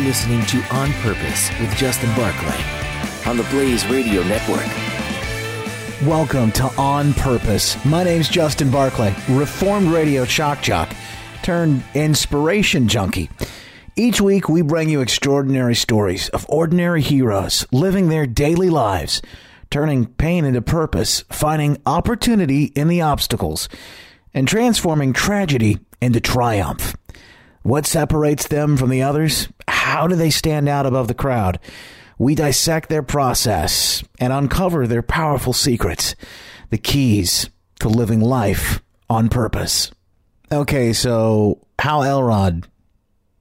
You're listening to On Purpose with Justin Barclay on the Blaze Radio Network. Welcome to On Purpose. My name's Justin Barclay, Reformed Radio shock jock turned inspiration junkie. Each week, we bring you extraordinary stories of ordinary heroes living their daily lives, turning pain into purpose, finding opportunity in the obstacles, and transforming tragedy into triumph. What separates them from the others? How do they stand out above the crowd? We dissect their process and uncover their powerful secrets, the keys to living life on purpose. Okay, so Hal Elrod,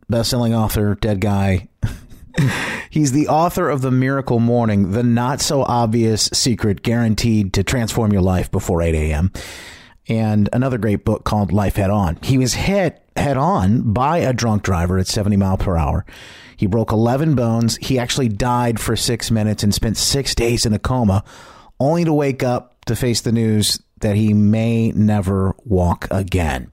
best-selling author, dead guy. He's the author of The Miracle Morning, the not so obvious secret guaranteed to transform your life before 8 a.m. And another great book called Life Head On. He was hit head on by a drunk driver at 70 mile per hour. He broke 11 bones. He actually died for six minutes and spent six days in a coma, only to wake up to face the news that he may never walk again.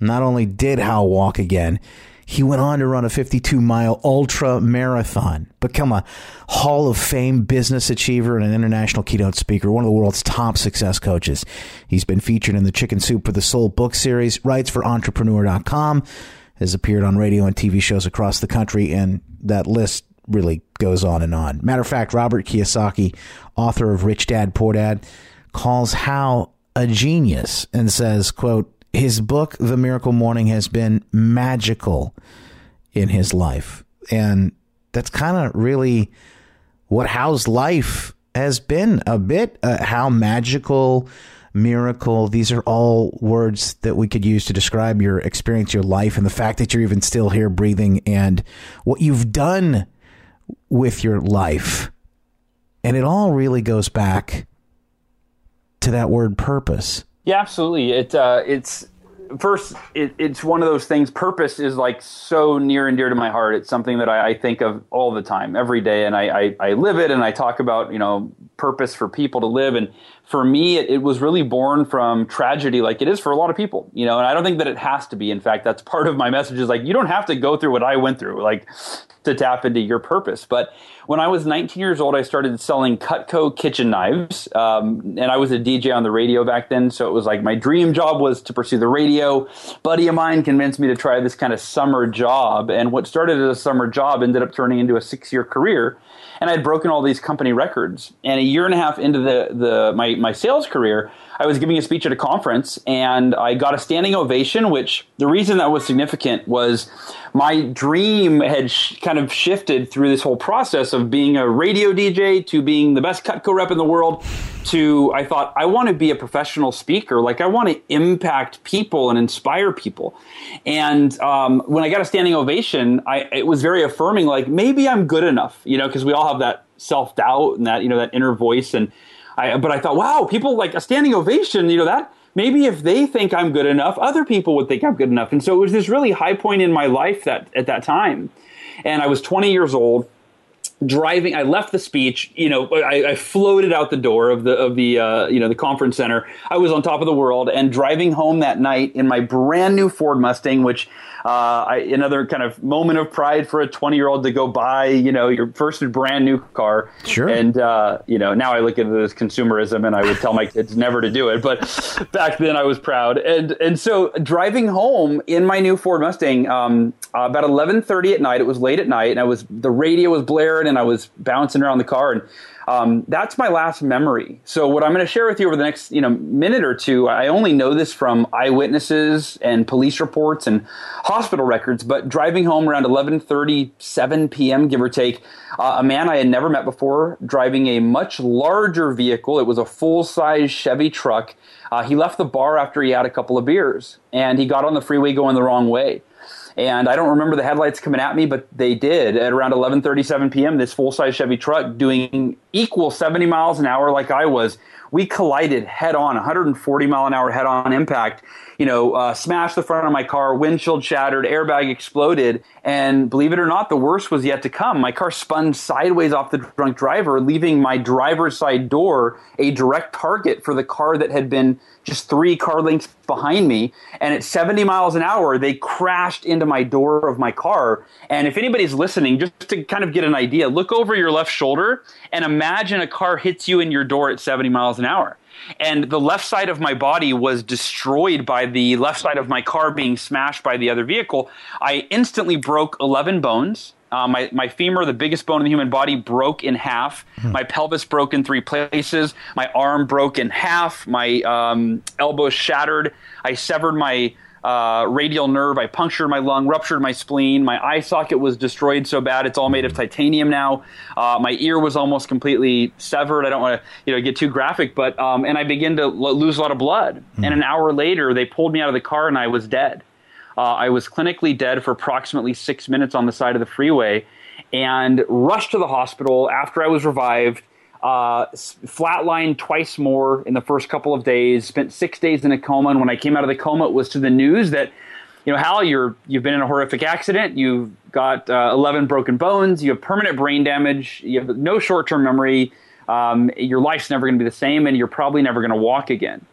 Not only did Hal walk again, he went on to run a 52 mile ultra marathon, become a Hall of Fame business achiever and an international keynote speaker, one of the world's top success coaches. He's been featured in the Chicken Soup for the Soul book series, writes for entrepreneur.com, has appeared on radio and TV shows across the country, and that list really goes on and on. Matter of fact, Robert Kiyosaki, author of Rich Dad Poor Dad, calls Hal a genius and says, quote, his book, The Miracle Morning, has been magical in his life. And that's kind of really what Hal's life has been a bit. Uh, how magical, miracle, these are all words that we could use to describe your experience, your life, and the fact that you're even still here breathing and what you've done with your life. And it all really goes back to that word purpose. Yeah, absolutely. It uh, it's first it, it's one of those things. Purpose is like so near and dear to my heart. It's something that I, I think of all the time, every day, and I, I, I live it. And I talk about you know purpose for people to live. And for me, it, it, was really born from tragedy, like it is for a lot of people, you know. And I don't think that it has to be. In fact, that's part of my message. Is like you don't have to go through what I went through, like to tap into your purpose. But when I was 19 years old, I started selling Cutco kitchen knives, um, and I was a DJ on the radio back then. So it was like my dream job was to pursue the radio. Buddy of mine convinced me to try this kind of summer job, and what started as a summer job ended up turning into a six-year career and I'd broken all these company records. And a year and a half into the, the my, my sales career, I was giving a speech at a conference and I got a standing ovation, which the reason that was significant was my dream had sh- kind of shifted through this whole process of being a radio DJ to being the best Cutco rep in the world to I thought I want to be a professional speaker. Like I want to impact people and inspire people. And um, when I got a standing ovation, I, it was very affirming. Like maybe I'm good enough, you know, because we all have that self doubt and that you know that inner voice. And I, but I thought, wow, people like a standing ovation, you know that. Maybe if they think I'm good enough, other people would think I'm good enough. And so it was this really high point in my life that at that time. And I was 20 years old driving i left the speech you know I, I, floated out the door of the of the uh, you know the conference center i was on top of the world and driving home that night in my brand new ford mustang which uh, I, another kind of moment of pride for a 20 year old to go buy, you know, your first brand new car. Sure. And, uh, you know, now I look at this consumerism and I would tell my kids never to do it. But back then I was proud. And, and so driving home in my new Ford Mustang, um, about 1130 at night, it was late at night and I was, the radio was blaring and I was bouncing around the car and, um, that's my last memory. So what I'm going to share with you over the next you know minute or two, I only know this from eyewitnesses and police reports and hospital records. But driving home around 11:37 p.m., give or take, uh, a man I had never met before driving a much larger vehicle. It was a full-size Chevy truck. Uh, he left the bar after he had a couple of beers, and he got on the freeway going the wrong way and I don't remember the headlights coming at me, but they did at around 11:37 p.m. This full-size Chevy truck doing equal 70 miles an hour like I was, we collided head on, 140 mile an hour head on impact. You know, uh, smashed the front of my car, windshield shattered, airbag exploded, and believe it or not, the worst was yet to come. My car spun sideways off the drunk driver, leaving my driver's side door a direct target for the car that had been just three car lengths behind me. And at 70 miles an hour, they crashed into my door of my car. And if anybody's listening, just to kind of get an idea, look over your left shoulder and imagine a car hits you in your door at 70 miles an hour. And the left side of my body was destroyed by the left side of my car being smashed by the other vehicle. I instantly broke 11 bones. Uh, my, my femur, the biggest bone in the human body, broke in half. Hmm. My pelvis broke in three places. My arm broke in half. My um, elbow shattered. I severed my uh, radial nerve. I punctured my lung, ruptured my spleen. My eye socket was destroyed so bad it's all made of titanium now. Uh, my ear was almost completely severed. I don't want to you know get too graphic, but um, and I began to l- lose a lot of blood. Mm. And an hour later, they pulled me out of the car and I was dead. Uh, I was clinically dead for approximately six minutes on the side of the freeway and rushed to the hospital after I was revived. Uh, flatlined twice more in the first couple of days. Spent six days in a coma, and when I came out of the coma, it was to the news that, you know, Hal, you're you've been in a horrific accident. You've got uh, 11 broken bones. You have permanent brain damage. You have no short-term memory. Um, your life's never going to be the same, and you're probably never going to walk again.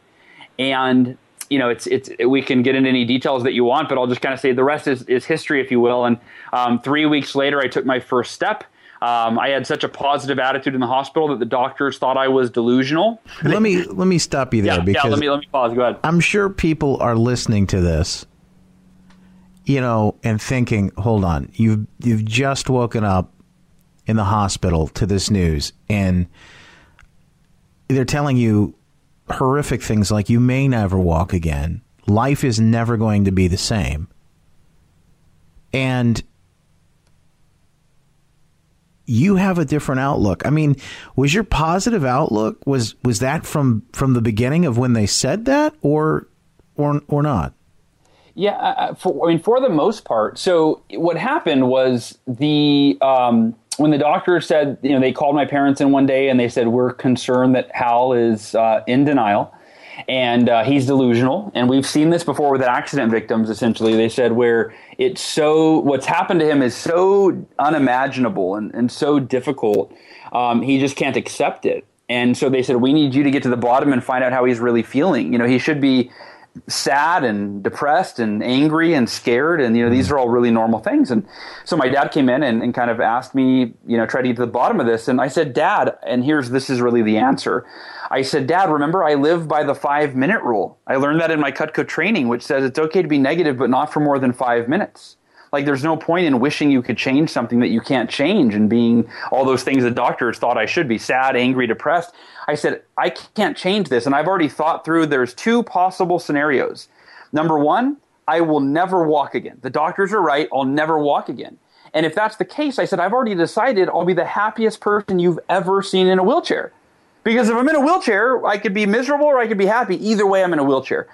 And you know, it's it's we can get into any details that you want, but I'll just kind of say the rest is, is history, if you will. And um, three weeks later, I took my first step. Um, I had such a positive attitude in the hospital that the doctors thought I was delusional. Let me let me stop you there yeah, because yeah, let me let me pause. Go ahead. I'm sure people are listening to this, you know, and thinking, "Hold on, you've you've just woken up in the hospital to this news, and they're telling you horrific things like you may never walk again. Life is never going to be the same. And you have a different outlook. I mean, was your positive outlook was was that from from the beginning of when they said that or or or not? Yeah, uh, for, I mean, for the most part. So what happened was the um, when the doctor said, you know, they called my parents in one day and they said, we're concerned that Hal is uh, in denial and uh, he's delusional. And we've seen this before with accident victims, essentially. They said where it's so, what's happened to him is so unimaginable and, and so difficult, um, he just can't accept it. And so they said, we need you to get to the bottom and find out how he's really feeling. You know, he should be sad and depressed and angry and scared and you know these hmm. are all really normal things. And so my dad came in and, and kind of asked me you know try to get to the bottom of this and i said dad and here's this is really the answer. I said dad remember i live by the five minute rule. I learned that in my cutco training which says it's okay to be negative but not for more than five minutes like there's no point in wishing you could change something that you can't change and being all those things the doctors thought I should be sad, angry, depressed. I said, I can't change this. And I've already thought through there's two possible scenarios. Number one, I will never walk again. The doctors are right. I'll never walk again. And if that's the case, I said, I've already decided I'll be the happiest person you've ever seen in a wheelchair. Because if I'm in a wheelchair, I could be miserable or I could be happy. Either way, I'm in a wheelchair.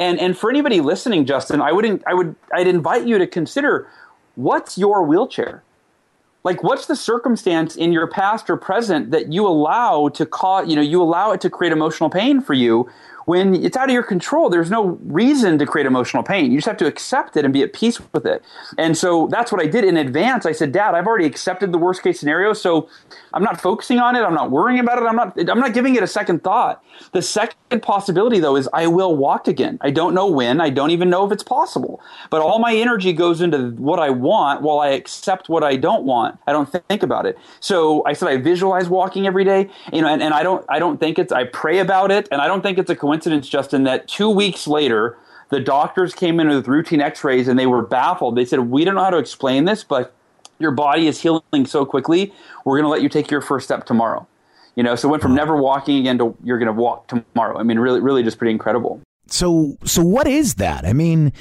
And and for anybody listening, Justin, I wouldn't I would I'd invite you to consider what's your wheelchair. Like, what's the circumstance in your past or present that you allow to cause, you know, you allow it to create emotional pain for you when it's out of your control, there's no reason to create emotional pain. You just have to accept it and be at peace with it. And so that's what I did in advance. I said, Dad, I've already accepted the worst case scenario, so I'm not focusing on it. I'm not worrying about it. I'm not I'm not giving it a second thought. The second possibility though is I will walk again. I don't know when. I don't even know if it's possible. But all my energy goes into what I want while I accept what I don't want. I don't think about it. So I said I visualize walking every day, you know, and, and I don't I don't think it's I pray about it and I don't think it's a coincidence coincidence, Justin, that two weeks later, the doctors came in with routine x rays and they were baffled. They said, We don't know how to explain this, but your body is healing so quickly. We're going to let you take your first step tomorrow. You know, so it went from never walking again to you're going to walk tomorrow. I mean, really, really just pretty incredible. So, so what is that? I mean,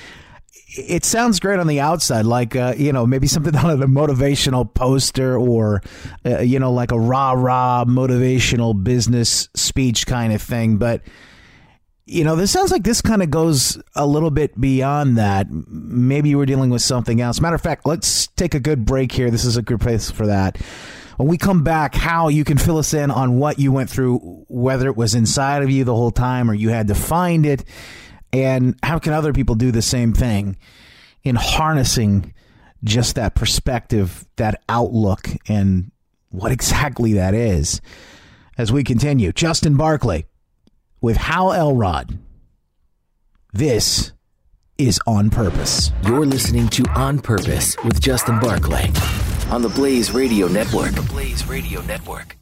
it sounds great on the outside, like uh, you know maybe something on a motivational poster or uh, you know like a rah rah motivational business speech kind of thing. But you know, this sounds like this kind of goes a little bit beyond that. Maybe you were dealing with something else. Matter of fact, let's take a good break here. This is a good place for that. When we come back, Hal you can fill us in on what you went through, whether it was inside of you the whole time or you had to find it, and how can other people do the same thing in harnessing just that perspective, that outlook, and what exactly that is. As we continue, Justin Barclay with Hal Elrod. This is On Purpose. You're listening to On Purpose with Justin Barclay on the Blaze Radio Network. The Blaze Radio Network.